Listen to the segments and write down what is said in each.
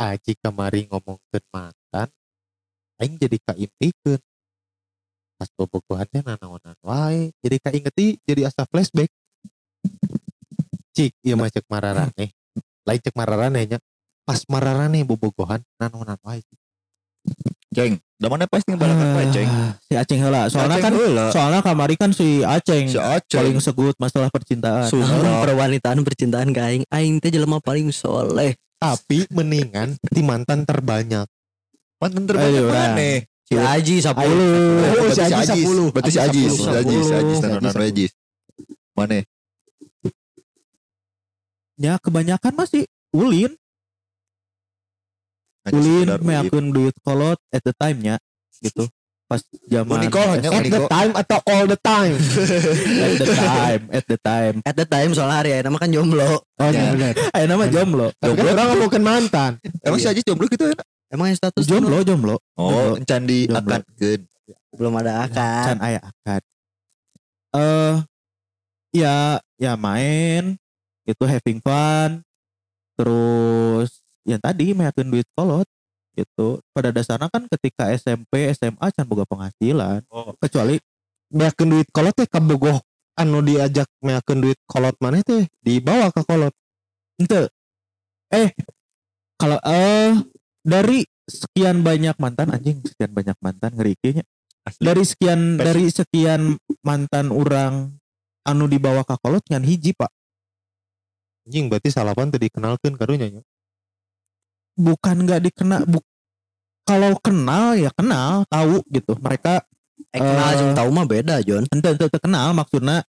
Aji kemari ngomong ke mantan, aing jadi kaimpikeun. Pas bobogohan teh nanaonan wae, jadi kaingeti jadi asa flashback. Cik, ieu mah cek mararane. Lain cek mararane nya. Pas mararane bobogohan nanaonan wae. Ceng, da mana pas nih balakan wae, Ceng. Ah, si Aceng heula. Soalnya Aceng kan heula. soalnya kamari kan si Aceng si Aceng. paling segut masalah percintaan. Sumpah. Perwanitaan percintaan ke aing aing teh jelema paling soleh. Tapi mendingan di mantan terbanyak. Mantan terbanyak Ayo, mana? Si Aji 10. Ayo. Oh, si Aji 10. Berarti si Ajis, si Ajis, si Ajis, Si Ajis. Mana? Ya kebanyakan masih ulin, ulin meyakeun duit kolot at the time nya gitu. Pas zaman At the time atau all the time? at the time, at the time. At the time soalnya hari ayeuna mah kan jomblo. Oh Ya. benar. Ayo nama jomblo. Tapi kan orang ngomongin mantan. Emang si Ajis jomblo gitu ya? Emang yang status Jomblo, jomblo. Oh, encan di akadkeun. belum ada akad. Can aya akad. Eh ya ya main itu having fun terus yang tadi meyakeun duit kolot gitu pada dasarnya kan ketika SMP SMA can boga penghasilan Oh. kecuali Meyakeun duit kolot teh kabogoh anu diajak meyakeun duit kolot maneh teh dibawa ke kolot. ente eh kalau eh dari sekian banyak mantan anjing sekian banyak mantan ngeri kayaknya Asli. dari sekian Pes- dari sekian mantan orang anu dibawa ke kolot ngan hiji pak Anjing berarti salapan tadi dikenalkeun karunya nya. Bukan nggak dikena bu kalau kenal ya kenal tahu gitu mereka Eh kenal jeung tahu mah beda, Jon. ente ente kenal maksudnya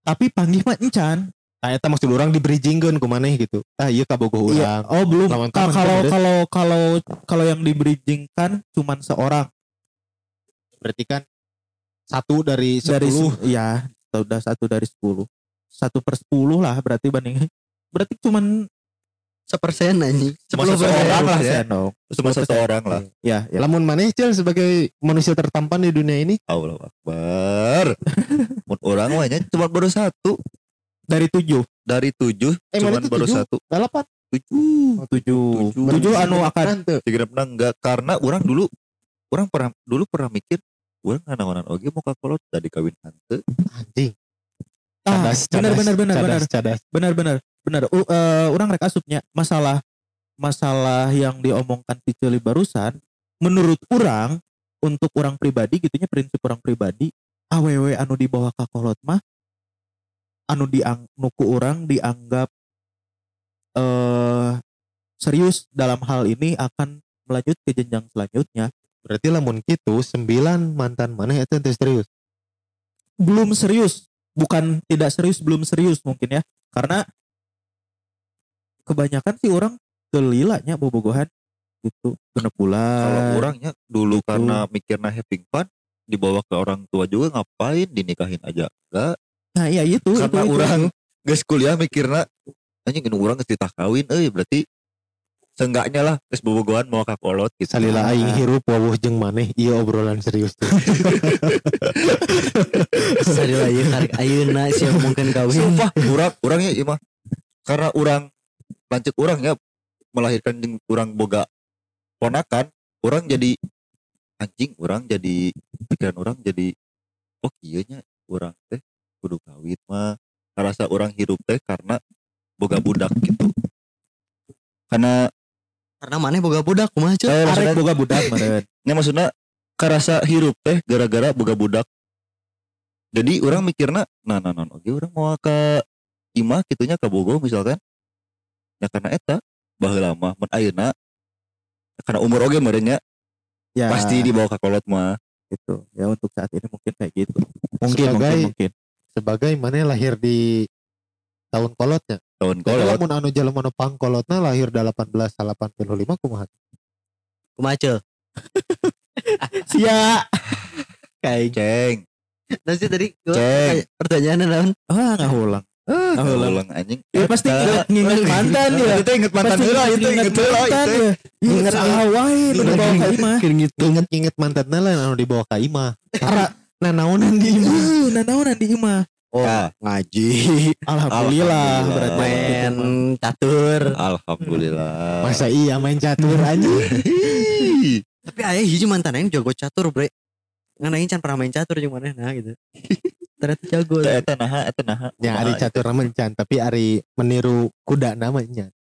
tapi panggil mah encan Nah, eta maksud orang di bridgingkeun ku maneh gitu. Ah iya kabogoh Iya. urang. oh belum kalau kan, kalau kalau kalau yang di bridgingkan cuman seorang Berarti kan satu dari sepuluh. se- ya sudah satu dari sepuluh satu per sepuluh lah berarti banding berarti cuman Sepersen. Cuma 10 seseorang lah ya. Cuma satu orang lah. ya, ya. Lamun Cel sebagai manusia tertampan di dunia ini Allah Akbar. Mun orang mah nya cuma baru satu dari tujuh dari tujuh Eh, cuma mana baru tujuh? satu delapan. tujuh tujuh Tujuh. tujuh anu akan tiga menang enggak karena orang dulu orang pernah dulu pernah mikir orang nanawanan oge mau kakolot dari kawin tante Anjing. ah, benar benar benar benar benar benar benar. U- eh, orang rek asupnya masalah masalah yang diomongkan si Celi barusan menurut orang untuk orang pribadi gitunya prinsip orang pribadi aww anu di bawah kakolot mah anu diang nuku orang dianggap eh serius dalam hal ini akan melanjut ke jenjang selanjutnya. Berarti lamun kitu sembilan mantan eta teh serius. belum serius. Bukan tidak serius belum serius mungkin ya. Karena kebanyakan sih orang kelilanya bobogohan gitu genep kalau bulan orangnya dulu karena mikirnya having fun dibawa ke orang tua juga ngapain dinikahin aja enggak nah iya itu karena itu, itu, orang itu. geus kuliah mikirna anjing ini orang geus ditah kawin euy berarti seenggaknya lah geus bobogohan mau ka kolot gitu Salila Ah. aing hirup wawuh jeung maneh iya obrolan serius tuh. Sadila ieu karek ayeuna sia ngomongkeun kawin. sumpah urang urangnya mah karena orang lancek orang ya melahirkan urang boga ponakan orang jadi anjing orang jadi pikiran orang jadi oh iya nya orang teh kudu kawin mah karasa orang hidup teh karena boga budak gitu karena Karena maneh boga budak kumaha Eh, Cuk? arek maksudnya- boga budak meren Ya maksudnya karasa hirup teh gara-gara boga budak. Jadi orang mikirna nah nah nah oke orang mau ke imah kitunya ke Bogo misalkan. Ya karena eta baheula mah mun ayeuna karena umur oge merenya ya pasti dibawa ke kolot mah. gitu ya untuk saat ini mungkin kayak gitu Sebagai- mungkin mungkin mungkin Sebagai maneh lahir di tahun kolotnya. Tahun kolot. lamun anu jelema nu pangkolotna lahir 1885 kumaha? Kumaha sia Kayak Ceng. Nah sih tadi gua pertanyaannya naon? ah nggak ulang Ah, Oh, ulang. anjing. ya pasti inget nginget mantan ya Itu inget mantan heula itu inget inget mantan itu. ya inget awal itu Inget- bawa ke imah Inget-inget mantanna lah anu dibawa ka imah. Ara nanaonan di imah. Uh, nah naonan di imah Ya, Ngaji. alhamdulillah main catur. Alhamdulillah. Masa iya main catur aja. Tapi ayah hiji mantan aing jago catur, Bre. Ngan aing can pernah main catur jeung mana nah gitu. Ternyata jago. Eta naha, eta naha. Ya ari catur mencan tapi ari meniru kuda namanya.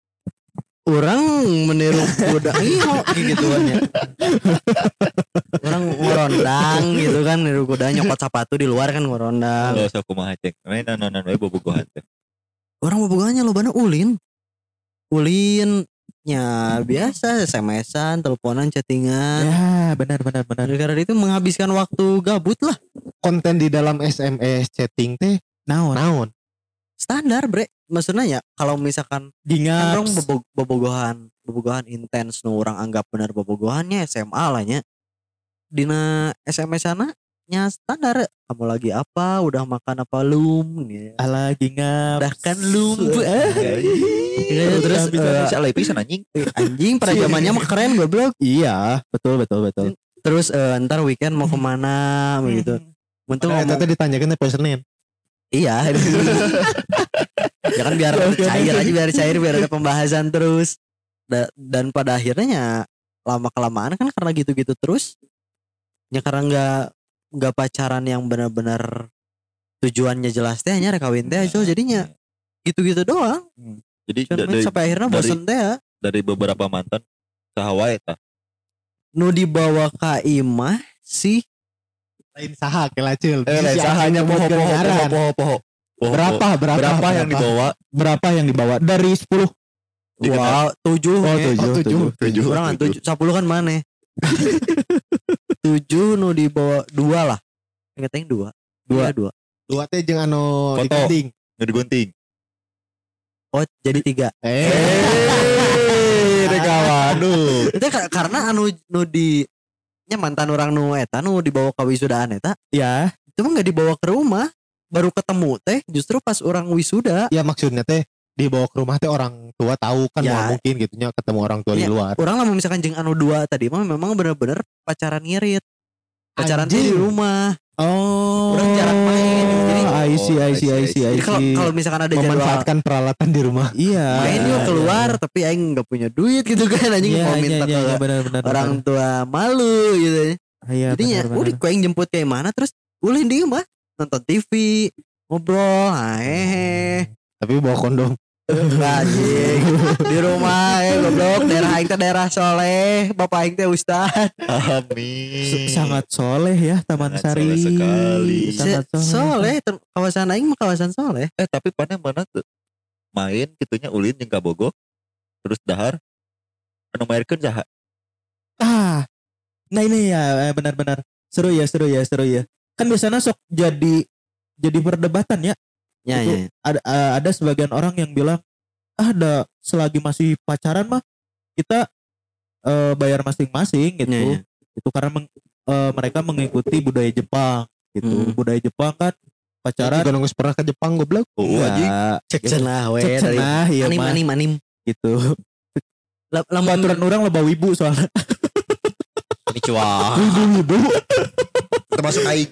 Orang meniru kuda iya gitu kan ya. Orang ngorondang gitu kan niru kuda nyokot sepatu di luar kan ngorondang. Enggak usah kumaha cek. Main nanon we bobogohan teh. Orang bobogannya lo ulin. Ulin ya biasa SMS-an, teleponan, chattingan. Ya benar benar benar. Gara-gara itu menghabiskan waktu gabut lah. Konten di dalam SMS chatting teh Naon? naon? Standar bre. Maksudnya ya kalau misalkan kan Gingat. orang bobo- bobogohan, bobogohan intens nu orang anggap benar bobogohannya SMA lah nya. Dina SMS sana nya standar kamu lagi apa udah makan apa lum ya. Ala gingat. udah kan lum Eh. Iya, terus bisa eh, bisa alay pisan anjing. anjing pada zamannya mah keren goblok Iya betul betul betul. terus eh, ntar weekend mau ke mana begitu untuk Padahal ngomong ditanyakeun teh poe Senin. iya ya kan biar cair aja biar cair biar ada pembahasan terus Da- dan pada akhirnya ya lama kelamaan kan karena gitu-gitu terus ya karena nggak nggak pacaran yang benar-benar tujuannya jelas teh hanya kawin teh so jadinya gitu-gitu doang Jadi Dan dari, sampai akhirnya bosen teh ya dari beberapa mantan sahawa eta. nu dibawa ke imah sih Lain saha kelacil. Eh, lain sahanya poho poho poho poho poho. Poho, Berapa, berapa, Berapa yang dibawa? Berapa yang dibawa? Dari 10. Dikenal. wow tujuh Oh, eh. tujuh, tujuh. Tujuh. Kurang kan tujuh, sepuluh kan mana? tujuh nu di bawah dua lah. Ingat yang dua. Dua. Iya, dua. Dua teh jeung anu Foto. digunting. Nu digunting. Oh jadi tiga. Eh, kawan. Aduh. Itu ka- karena anu nu di nya mantan orang nu eta nu dibawa ke wisudaan eta Ya. itu mah nggak dibawa ke rumah baru ketemu teh justru pas orang wisuda ya maksudnya teh dibawa ke rumah teh orang tua tahu kan Ya. mungkin gitunya ketemu orang tua di Ya. luar. orang lah misalkan jeng anu dua tadi mah memang bener-bener pacaran ngirit pacaran tuh di rumah Oh. Orang jarang main, jadi- I see, I see, I see, I jadi kalau kalau misalkan ada jadwal Memanfaatkan peralatan di rumah. Iya. main iya, yuk iya, keluar tapi aing nggak punya duit gitu kan anjing Iya, mau iya, minta iya, ke iya, benar, benar, orang benar. tua malu gitu Iya, benar, benar. udah kau yang jemput kayak mana terus ulin di rumah nonton TV ngobrol ah, hehe Tapi bawa kondom. Anjing di rumah eh goblok daerah aing teh daerah soleh bapak aing teh ustad Amin. S- sangat soleh ya Taman Sangat Sari. soleh sekali. Sangat soleh. soleh kawasan aing mah kawasan soleh Eh tapi mana mana tuh main gitunya ulin jeung kabogo terus dahar anu mairkeun jahat Ah. Nah ini ya eh, benar-benar seru ya, seru ya, seru ya. Kan biasanya sok jadi jadi perdebatan ya. Ya Itu ya ada eh, ada sebagian orang yang bilang ah ada selagi masih pacaran mah kita eh, bayar masing-masing gitu. Ya, ya. Itu karena meng- eh, mereka mengikuti budaya Jepang gitu. Hmm. Budaya Jepang kan pacaran Juga nunggu pernah ke Jepang goblok. oh anjing enggak cek cenah we Cek dari cenah iya anim anim anim gitu. Lam- Lamun lamun aturan orang loba wibu soalnya. Konnichiwa. Wibu-wibu termasuk aing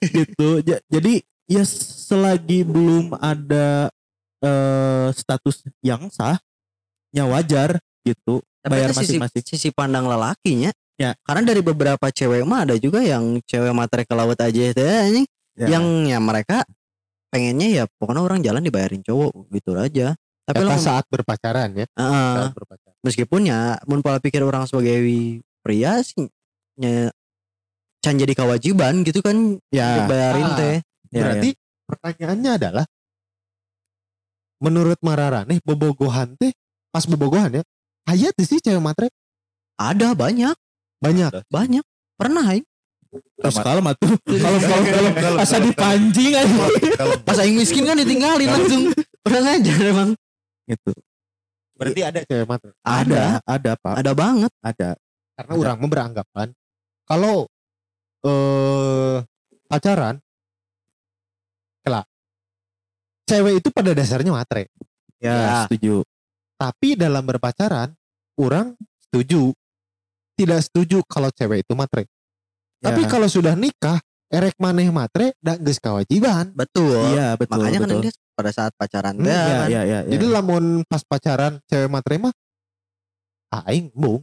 gitu. Ja- Jadi ya selagi belum ada eh status yang sah, ya wajar gitu. Tapi Bayar ada sisi, masing-masing. sisi pandang lelakinya. Ya. Karena dari beberapa cewek mah ada juga yang cewek materi ke laut aja teh anjing. Ya. Yang ya mereka pengennya ya pokoknya orang jalan dibayarin cowok gitu aja. Tapi Eta lo saat berpacaran ya. Heeh. Saat berpacaran. meskipun ya mun pola pikir orang sebagai pria sih ya can jadi kewajiban gitu kan Ya. dibayarin Ah. teh. Ya, Berarti pertanyaannya adalah menurut Mararane bobogohan teh pas bobogohan ya aya tuh sih cewek matre? Ada banyak, banyak? Banyak. Pernah aing. Terus kalau matu kalau kalau kalau asa dipancing aja. Kalau Pas aing miskin kan ditinggalin langsung. Orang aja emang. gitu. berarti ada cewek matre? Ada, ada Pak, ada banget. ada. karena orang mah beranggapan kalau eh pacaran cewek itu pada dasarnya matre Ya, Ya. setuju. tapi dalam berpacaran orang setuju tidak setuju kalau cewek itu matre Ya. tapi kalau sudah nikah erek maneh matre da geus kewajiban betul Iya betul. makanya kan betul. dia pada saat pacaran Hmm, Iya kan iya iya. jadi iya. lamun pas pacaran cewek matre mah ah, aing bung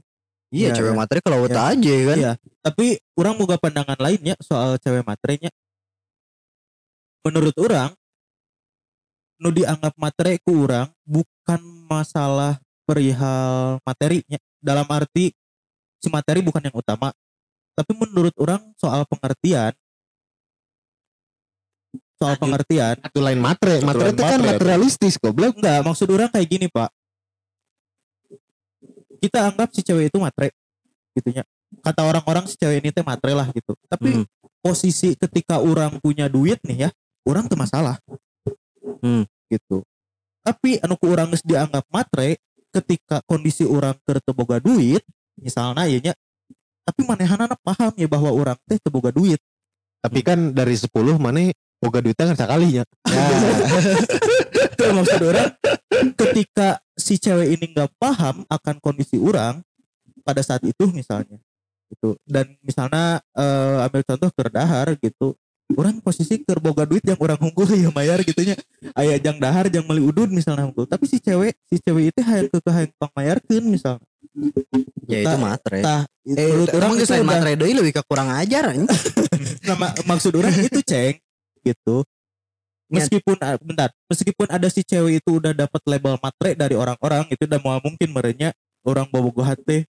iya Iya, cewek iya. materi kalau Iya. aja kan Iya. Tapi orang boga pandangan lainnya soal cewek matrenya. Menurut orang, nu dianggap matre ku orang bukan masalah perihal materinya. Dalam arti si materi bukan yang utama. Tapi menurut orang soal pengertian, soal Lanjut. pengertian, itu lain matre lain itu kan matre, materialistis goblok enggak maksud orang kayak gini pak. Kita anggap si cewek itu matre, gitunya. Kata orang-orang si cewek ini teh matre lah gitu. Tapi Hmm. posisi ketika orang punya duit nih ya, orang tuh masalah. Hmm. Gitu. Tapi anu ku orang geus dianggap matre ketika kondisi orang keur teu boga duit, misalnya ya nya, tapi manehanana paham ya bahwa orang teh teu boga duit. tapi kan dari 10 mana boga duitnya kan sekalinya Itu maksud orang ketika si cewek ini nggak paham akan kondisi orang pada saat itu misalnya gitu dan misalnya eh, ambil contoh kerdahar gitu orang posisi keur boga duit yang orang unggul ya mayar gitunya. Aya jang dahar jang meli udun misalnya unggul. Tapi si cewek si cewek itu hayang ke hayang pangmayarkeun misalnya ya itu matre. tah eh orang itu selain matre deui lebih ke kurang ajar anjing. nama maksud orang itu ceng gitu. Meskipun ah, bentar. Meskipun ada si cewek itu udah dapat label matre dari orang-orang itu udah mau mungkin merenya orang bobogoh hati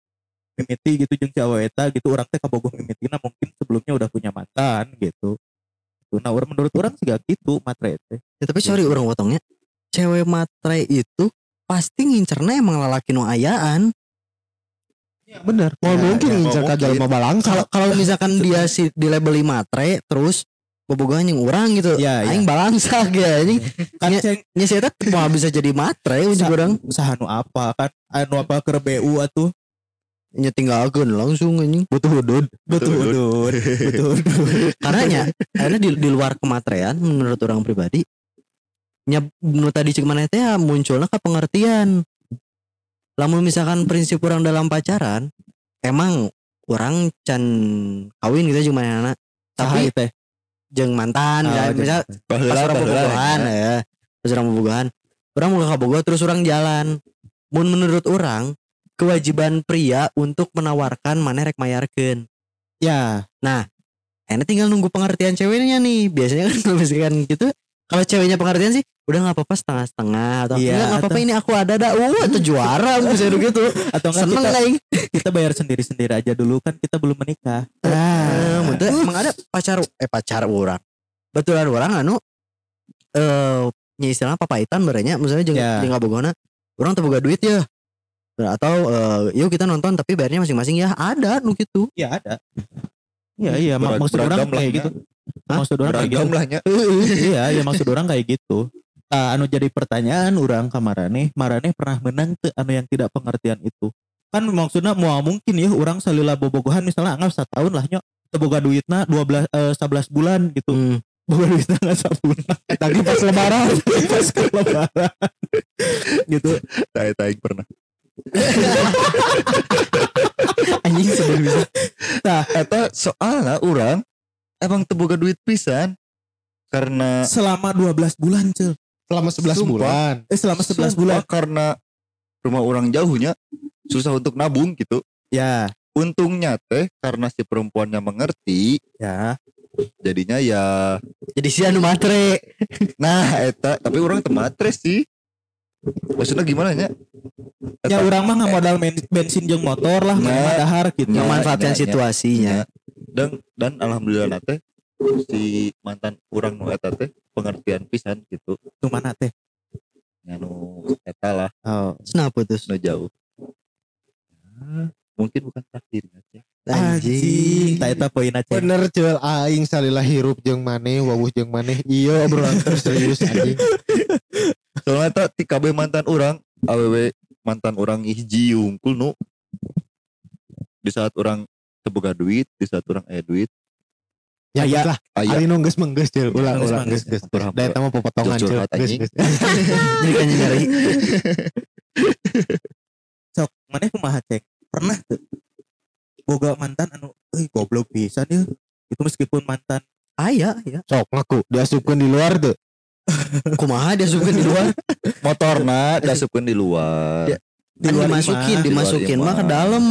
mimiti gitu jeung cewek eta gitu orang teh kabogoh mimitina mungkin sebelumnya udah punya mantan gitu Tuh, nah orang menurut orang sih gak gitu matre teh Ya, tapi sorry orang potongnya. Cewek matre itu pasti ngincernya emang lalaki nu ayaan. bener mau Ya, mungkin ya, incer mau ka jalma balangsa Kalau kalau misalkan dia si di labeli matre terus bobogohan yang orang gitu. Iya, iya. Aing balangsa ya anjing. kan Nya- saya bisa jadi matre ujung orang usaha nu apa kan anu apa ke BU atuh nya tinggalkeun langsung anjing. butuh hudud butuh hudud butuh hudud Karena karena di, di luar kematrean menurut orang pribadi nya nu tadi cek mana teh ya, munculnya ke pengertian. Lamun misalkan prinsip orang dalam pacaran emang orang can kawin gitu jeung mana Saha tapi teh jeung mantan Oh, ya, misal pas orang bobogohan ya. pas orang bobogohan orang mau bobogoh terus orang jalan. Mun menurut orang kewajiban pria untuk menawarkan mana rek mayarkeun. Ya. Enak tinggal nunggu pengertian ceweknya nih. Biasanya kan kalau misalkan gitu kalau ceweknya pengertian sih udah nggak apa-apa setengah-setengah atau Iya, "Enggak, nggak apa-apa ini aku ada dah. Uh itu juara misalnya gitu atau enggak seneng kita, kita bayar sendiri-sendiri aja dulu kan kita belum menikah. Ah, muntah emang ada pacar eh pacar orang. Betulan orang anu eh nya istilah papaitan berenya misalnya jeung Ya. jeung ngabogona orang teu boga duit ya. Atau eh, yuk kita nonton tapi bayarnya masing-masing ya ada nu gitu. Iya ada. Iya iya mak- Berag- maksud orang beragam lah kayak ya. gitu. Hah? Maksud orang kayak gitu. beragam lah nya iya iya maksud orang kayak gitu. Nah, anu jadi pertanyaan orang ke Marane, Marane pernah menang teu anu yang tidak pengertian itu. Kan maksudnya mau mungkin ya orang salila bobogohan misalnya anggap satu tahun lah nyok teu boga duitna 12 eh, 11 bulan gitu. Hmm. Boga duitna nggak sabuna. Tadi pas lebaran, pas ke lebaran. gitu. saya taing pernah Anjing sebelum bisa. eta soalnya orang emang teboga duit pisan karena Selama 12 bulan, Cil. selama 11 Sumpah. bulan Eh selama 11 Sumpah, bulan. karena rumah orang jauhnya susah untuk nabung gitu Ya, untungnya teh karena si perempuannya mengerti ya. jadinya ya Jadi si anu matre. nah eta tapi orang tematre sih maksudnya gimana ya Ya orang mah nggak modal bensin jeung motor lah, Nah. dahar gitu. Ya, Memanfaatkan ya, ya. situasinya. dan dan alhamdulillah teh si mantan orang nu eta teh pengertian pisan gitu Tuh mana teh? anu eta lah Oh. Kenapa putus? nu jauh mungkin bukan takdirnya teh Anjing, tak eta poin aja. bener cel aing salila hirup jeung maneh wawuh jeung maneh iya obrolan serius anjing soalnya eta ti kabeh mantan orang awewe mantan orang hiji unggul nu. Di saat orang teboga duit di saat orang aya duit. Ya geus lah aya? Ari nu geus menggeus Geus ulang menggeus. geus geus. Da eta mah potongan cel curhat geus geus. Jadi kan nyari. Sok, mana kumaha cek? Pernah tuh. Boga mantan anu, eh goblok pisan ya. Itu meskipun mantan aya ya sok ngaku diasupkan di luar tuh kumaha dia suka di luar? Motorna dasupkeun di luar. Di Ya. Kan luar dimasukin imah. dimasukin Di luar mah ke dalam.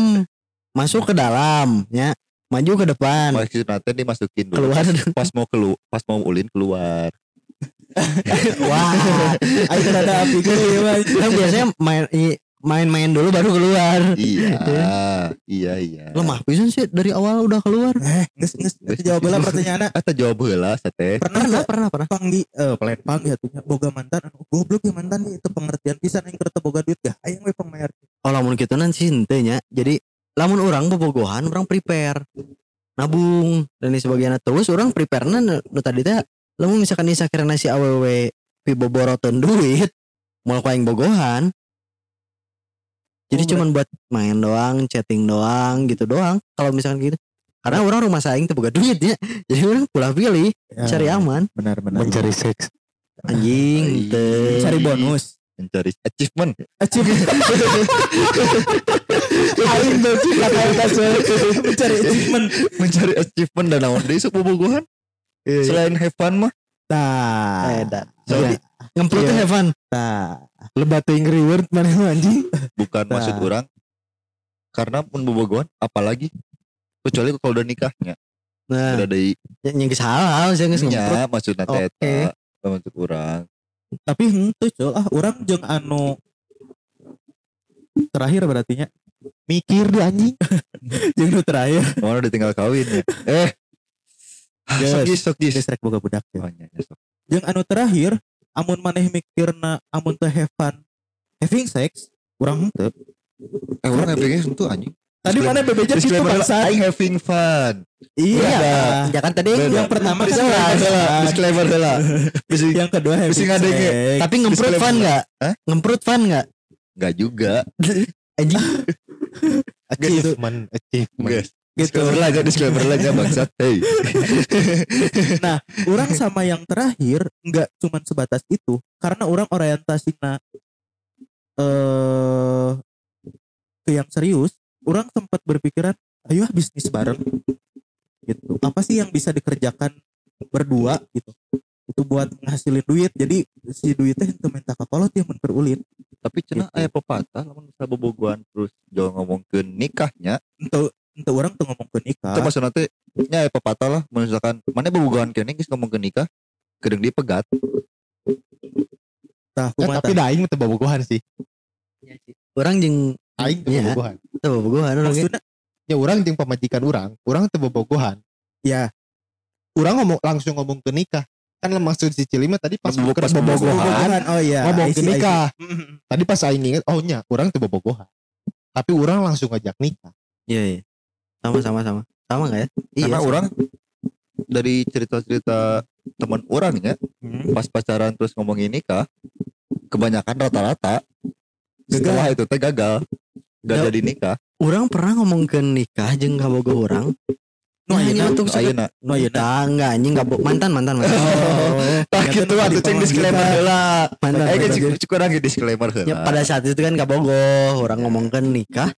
Masuk ke dalam ya. Maju ke depan. Maksudnya dimasukin dulu. Keluar. Pas mau kelu pas mau ulin keluar. Wah. Ayo ada api gue ya Bang. kan biasanya main main-main dulu baru keluar. Iya iya iya. Lemah pisan sih dari awal udah keluar. Eh, nges nges nges jawab lah pertanyaan Eta jawab heula sate. Pernah pernah nggak pernah pernah. Pang di eh pelayan pang ya tuh boga mantan? Anu goblok ya mantan ieu itu pengertian pisan aing keur teu boga duit. Gah aing we pengmayar oh lamun gitu nanti nya. Jadi lamun orang bobogohan orang prepare. Nabung dan ini sebagainya. Terus orang prepare na nu tadi teh lamun misalkan isa kira si awewe pi boborotan duit mau aing bogohan jadi Oh, cuman buat main doang chatting doang gitu doang. Kalau misalkan gitu. Karena orang rumah saing tuh boga duit ya. Jadi orang pulang pilih cari aman. benar benar mencari seks. Anjing teu. cari bonus. Mencari achievement. Aing tuh kata kata mencari achievement. Mencari achievement dan deui sok bobogohan selain have fun mah. Tah Eh, dah. Jadi, ngemprut Iya. teh Evan. Tah lebat teuing reward mana anjing. Bukan Nah. maksud orang. Karena pun bobogohan apalagi? Kecuali kalau udah nikahnya nah. Udah dari yang geus halal sih geus ngemprut nya maksudnya eta maksud orang. Tapi henteu cul ah orang jeung anu terakhir berarti nya mikir deh anjing. Jeung nu terakhir. Mana udah tinggal kawin ya. Eh. Yes. sok jis sok jis. Geus rek boga budak teh. oh, nya, nya, sok. jeung anu terakhir amun maneh mikirna amun teh have fun. Having sex urang henteu eh orang having fun tuh anjing. Tadi mana bebeja gitu bangsa I having fun. Iya. Ya kan tadi Beda. yang pertama kan heula, fun. disclaimer bisa yang kedua having sex. Tapi ngemprut fun nggak? Hah? ngemprut fun nggak? Enggak juga. Anjing. Achievement achievement gitu. Disclaimer aja disclaimer aja bangsat. Hey. Orang sama yang terakhir nggak cuman sebatas itu karena orang orientasinya eh ke yang serius orang sempat berpikiran ayo ah bisnis bareng. Gitu. Apa sih yang bisa dikerjakan berdua gitu? Itu buat menghasilin duit jadi si duitnya itu minta ke kolot yang memperulin tapi cenah Gitu. aya pepatah lamun misalnya bobogohan terus jauh ngomong ke nikahnya untuk untuk orang tuh ngomong ke nikah itu maksudnya teh nya aya pepatah lah. Misalkan mana bobogohan kene geus ngomong ke nikah kedeng dia pegat. Tah kumaha tapi tah? dah aing teu bobogohan sih. Orang jeung aing teu Iya. bobogohan tuh bobogohan orang ge. maksudnya ya orang jeung pamajikan orang orang teu bobogohan ya. Orang ngomong langsung ngomong ke nikah kan maksud si Cilima tadi pas Pas pas bobogohan. oh iya. Ngomong ke nikah tadi pas aing inget oh nya orang teu bobogohan tapi orang langsung ngajak nikah iya iya sama sama sama sama nggak ya karena sama. orang dari cerita-cerita teman orang ya Hmm. pas pacaran terus ngomongin nikah kebanyakan rata-rata setelah itu teh gagal gak Ya. jadi nikah orang pernah ngomong ke nikah jeung kaboga orang Nu Nah, ayeuna, ini untuk sakit. ayeuna nu ayeuna. Enggak, enggak anjing enggak bo- mantan mantan mantan. Oh, tah nu atuh disclaimer heula mantan, eh kan cukup orang disclaimer heula Ya, pada saat itu kan gak bogoh orang ngomongkan nikah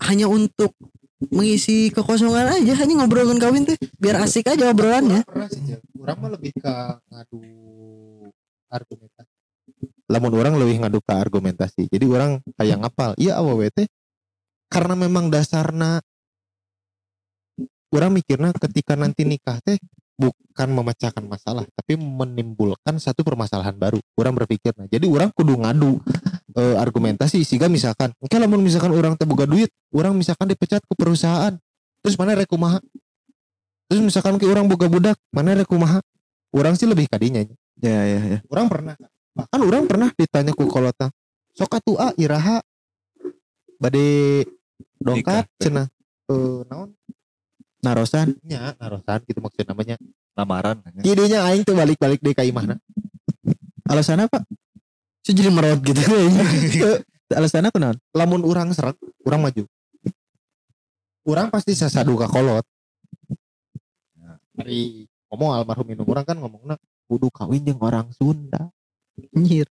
hanya untuk mengisi kekosongan aja hanya ngobrolin kawin tuh biar asik aja obrolannya. Pernah sih Cel. orang mah lebih ke ngadu argumentasi. Lamun orang lebih ngadu ke argumentasi. Jadi orang kayak ngapal iya awewe teh karena memang dasarna orang mikirnya ketika nanti nikah teh bukan memecahkan masalah tapi menimbulkan satu permasalahan baru. Orang berpikir nah jadi orang kudu ngadu eh, argumentasi sehingga misalkan oke lamun misalkan orang teh boga duit orang misalkan dipecat ke perusahaan terus mana rek kumaha terus misalkan ke orang boga budak mana rek kumaha orang sih lebih kadinya. Ya ya ya. Orang pernah. Bahkan orang pernah ditanya ku kolota sok atuh ah iraha? Bade dongkat Nikah. cenah eh naon? Narosan. Nya narosan gitu maksud namanya. Lamaran idenya aing tuh balik-balik deh ka imahna. Alasan apa Itu jadi merot gitu. Alasan apa naon? Lamun orang seret orang maju. Orang pasti sasadu ka kolot. Hari ngomong almarhum minum orang kan ngomongnya kudu kawin jeung orang Sunda. Anjir.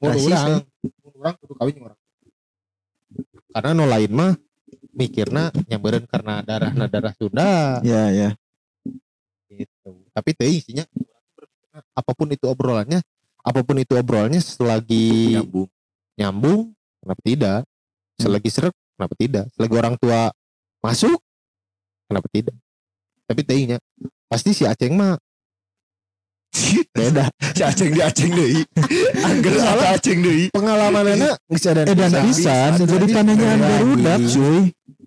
Mun Rasis, urang, kudu kawin jeung orang. Karena no lain mah mikirna nyambereun karena darah darah Sunda. ya ya tapi teh isinya apa pun itu obrolannya apa pun itu obrolannya selagi nyambung. nyambung kenapa tidak? Selagi seret kenapa tidak? Selagi orang tua masuk kenapa tidak? Tapi tehnya pasti si Aceng mah beda. Si aceng di aceng deui angger salah. Aceng deui pengalamannya nggak ada Edan pisan jadi pananyaan barudak cuy.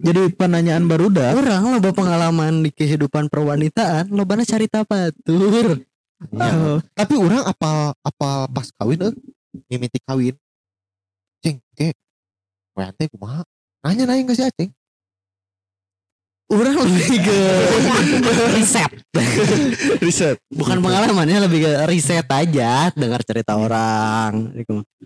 Jadi pananyaan barudak. Orang lo pengalaman di kehidupan perwanitaan, lo bana cerita batur. Ya. Tapi orang apal apal pas kawin eh mimiti kawin. Ceng, ke Wayan teh kumaha? Nanya nanya ke si Aceng. Orang lebih ke riset, riset bukan pengalamannya lebih ke riset aja, dengar cerita orang.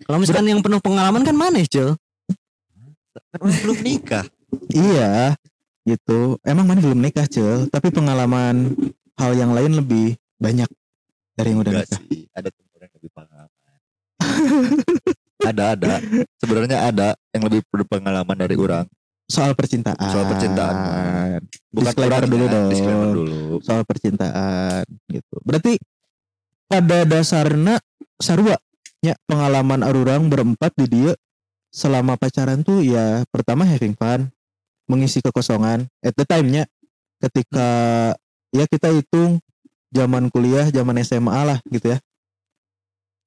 Kalau misalkan yang penuh pengalaman kan mana, kan orang belum nikah Iya, gitu. Emang mana belum nikah, Cel. Tapi pengalaman hal yang lain lebih banyak dari yang udah enggak nikah. sih ada temen yang lebih pengalaman ada ada sebenarnya ada yang lebih berpengalaman dari orang Soal percintaan. Soal percintaan. bukan Disclaimer dulu dong. disclaimer dulu Soal percintaan gitu. Berarti pada dasarnya sarua ya pengalaman arurang berempat di dia selama pacaran tuh ya pertama having fun, mengisi kekosongan at the time-nya ketika ya kita hitung zaman kuliah, zaman SMA lah gitu ya.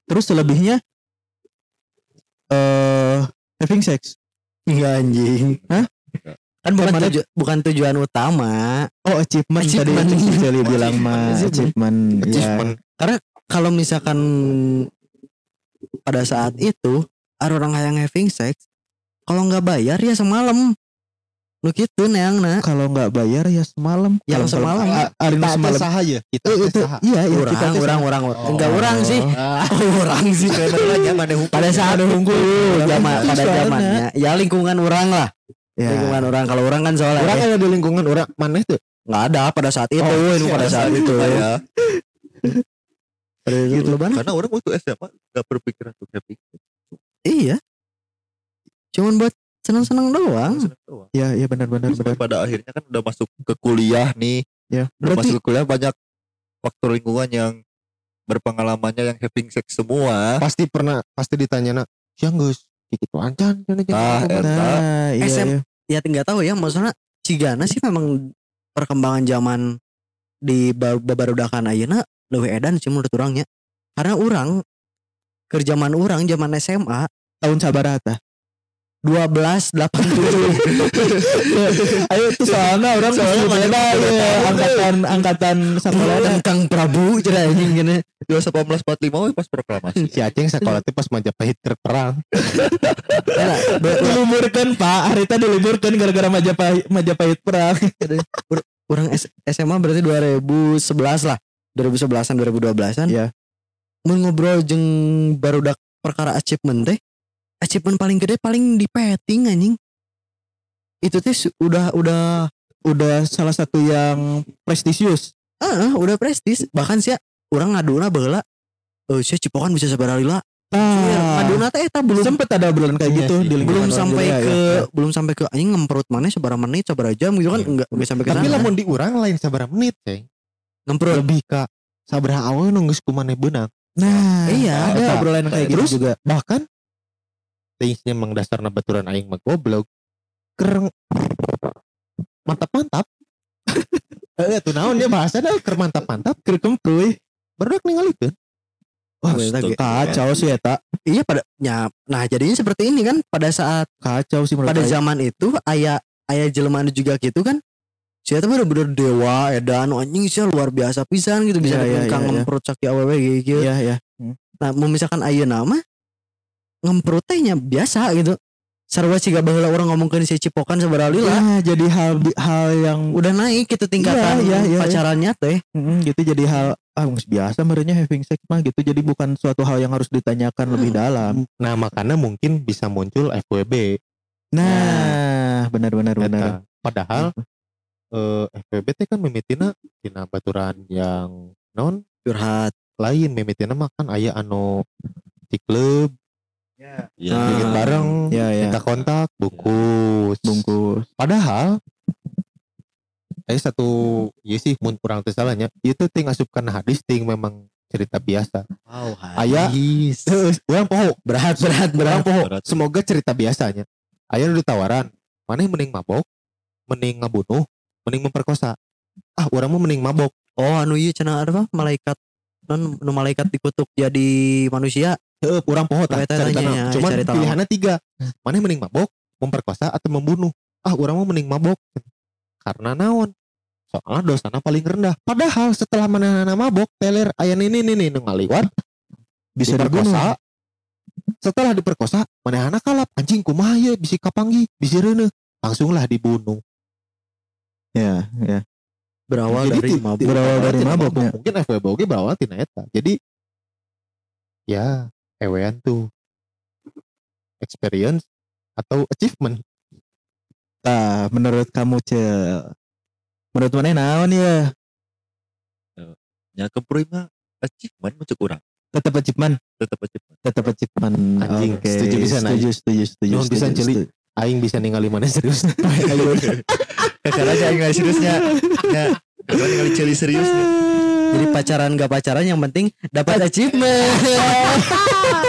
Terus selebihnya eh having sex. Enggak anjing. Hah? Kan bukan, Mana- tuju- bukan tujuan utama. Oh achievement, Achievement. tadi Cik Jeli bilang mah Achievement. achievement, ya. Achievement. Kalau misalkan pada saat itu ada orang yang having sex, kalau nggak bayar ya semalam. Lu gitu neang na. Kalau nggak bayar ya semalam. Yang Kalau- semalam. A- Ari nu semalam. saha ya? Kita Eh, itu saha. iya iya Orang, kita orang, orang, orang. Enggak orang sih. orang sih. mana Pada saat itu zaman pada zamannya ya lingkungan orang lah. Ya. Lingkungan orang kalau orang kan soalnya Orang ada di lingkungan orang mana itu? nggak ada pada saat itu, Oh, ini pada saat itu. ya gitu Ban. karena orang waktu SMA nggak berpikiran untuk happy Iya. Cuman buat senang-senang doang. Seneng doang. Ya iya benar-benar benar. pada akhirnya kan udah masuk ke kuliah nih Ya. udah Berarti masuk ke kuliah banyak faktor lingkungan yang berpengalamannya yang having sex semua Pasti pernah pasti ditanya nak, siang gus, gitu ancan, cenah jeung Ah, aku, eta. Bang." nah, iya, SM. iya. Ya tinggal tahu ya maksudnya Cigana sih memang perkembangan zaman di ba- babarudakan ayeuna leuwih edan sih menurut orangnya. Karena orang ke zaman orang zaman SMA tahun sabarata. 1287 Ayo itu soalnya orang Soalnya beda ya angkatan angkatan sekolah dan Kang Prabu cerita anjing gini. 1845 we pas proklamasi Si Aceng sekolah teh pas Majapahit terperang. diliburkan Pak, Arita diliburkan gara-gara Majapahit Majapahit perang. Orang SMA berarti 2011 lah. 2011-an 2012-an. Iya. Mun ngobrol jeung barudak perkara achievement teh. Achievement paling gede paling di petting anjing. Itu su- udah udah Udah salah satu yang prestisius. ah udah prestis bahkan sih orang ngaduna baheula eh sia cipokan bisa sabaraha lila Nah, ngaduna teh eta belum sempet ada obrolan kayak Iya gitu sih. di belum sampai juga, ke ya. belum sampai ke anjing ngemperut mana sabaraha menit sabaraha jam gitu kan Iya. enggak enggak sampai ke Tapi sana lamun di urang lain sabaraha menit, Ceng. ngemperut Lebih ka sabaraha awal nunggu kumaneh beunang. Nah, Iya, ada obrolan kayak gitu juga. bahkan teisnya emang dasarna baturan aing mah goblok. Kereng mantap-mantap. Eh, itu naon ya bahasa dah ker mantap-mantap Keur kemprui. barudak ningalikeun. Wah, kacau sih eta. iya pada ya, nah jadinya seperti ini kan pada saat Kacau sih pada zaman itu ayah ayah jelmaan juga gitu kan saya tuh bener-bener dewa edan anjing sih luar biasa pisan gitu bisa Iya, iya, yeah, iya, sakit awewe gitu Iya, iya. nah mau misalkan ayeuna nama ngemprut tehnya biasa gitu. Sarwa ciga baheula orang ngomongkeun si cipokan sabaraha lila. Ya, jadi hal hal yang udah naik gitu tingkatan Iya, iya, iya, pacarannya teh. Mm, gitu jadi hal ah biasa merenya having sex mah gitu. Jadi bukan suatu hal yang harus ditanyakan lebih dalam. Nah, makanya mungkin bisa muncul FWB. Nah, benar benar. Padahal eh FWB teh kan mimitina dina baturan yang non curhat. lain. Mimitina mah kan aya anu di klub Iya. Ah. bikin bareng Ya ya. minta kontak bungkus Bungkus. padahal Aya satu ieu sih mun kurang teu salahnya. Ieu teh ting asupkan hadis ting memang cerita biasa. Wow, hadis. Heeh, urang poho. berat berat berat. poho. Berat. Semoga cerita biasanya. Aya nu ditawaran, mana yang mending mabok, mending ngabunuh, mending memperkosa. Ah, urang mah mending mabok. Oh, anu ieu cenah ada apa? Malaikat non nu malaikat dikutuk jadi manusia. Heeh, urang poho tah tanya, caritana. ya, Cuman pilihannya tiga. Mana yang mending mabok, memperkosa atau membunuh? Ah, urang mah mending mabok. Karena naon? Soalnya dosana paling rendah. Padahal setelah mana mabok, teler aya ini ini nu ngaliwat Bisa diperkosa. Setelah diperkosa, mana anak kalap anjing kumaha ye bisi kapanggi, bisi reuneuh. Langsunglah dibunuh. Ya, ya. Berawal Jadi dari ti- Berawal dari tina maboknya. Mungkin FWB berawal tina eta. Jadi ya ewean tuh experience atau achievement. Tah, menurut kamu cel menurut mana naon ya? Nya kepuri mah achievement muncul kurang tetap achievement? Tetap achievement. Tetap achievement. Anjing, Oke, setuju bisa, setuju setuju setuju pisan, setuju, Celi. setuju. Aing bisa ningali mana serius. karena aja nggak seriusnya. Ya karena ngali celi seriusnya Jadi pacaran gak pacaran yang penting dapat achievement.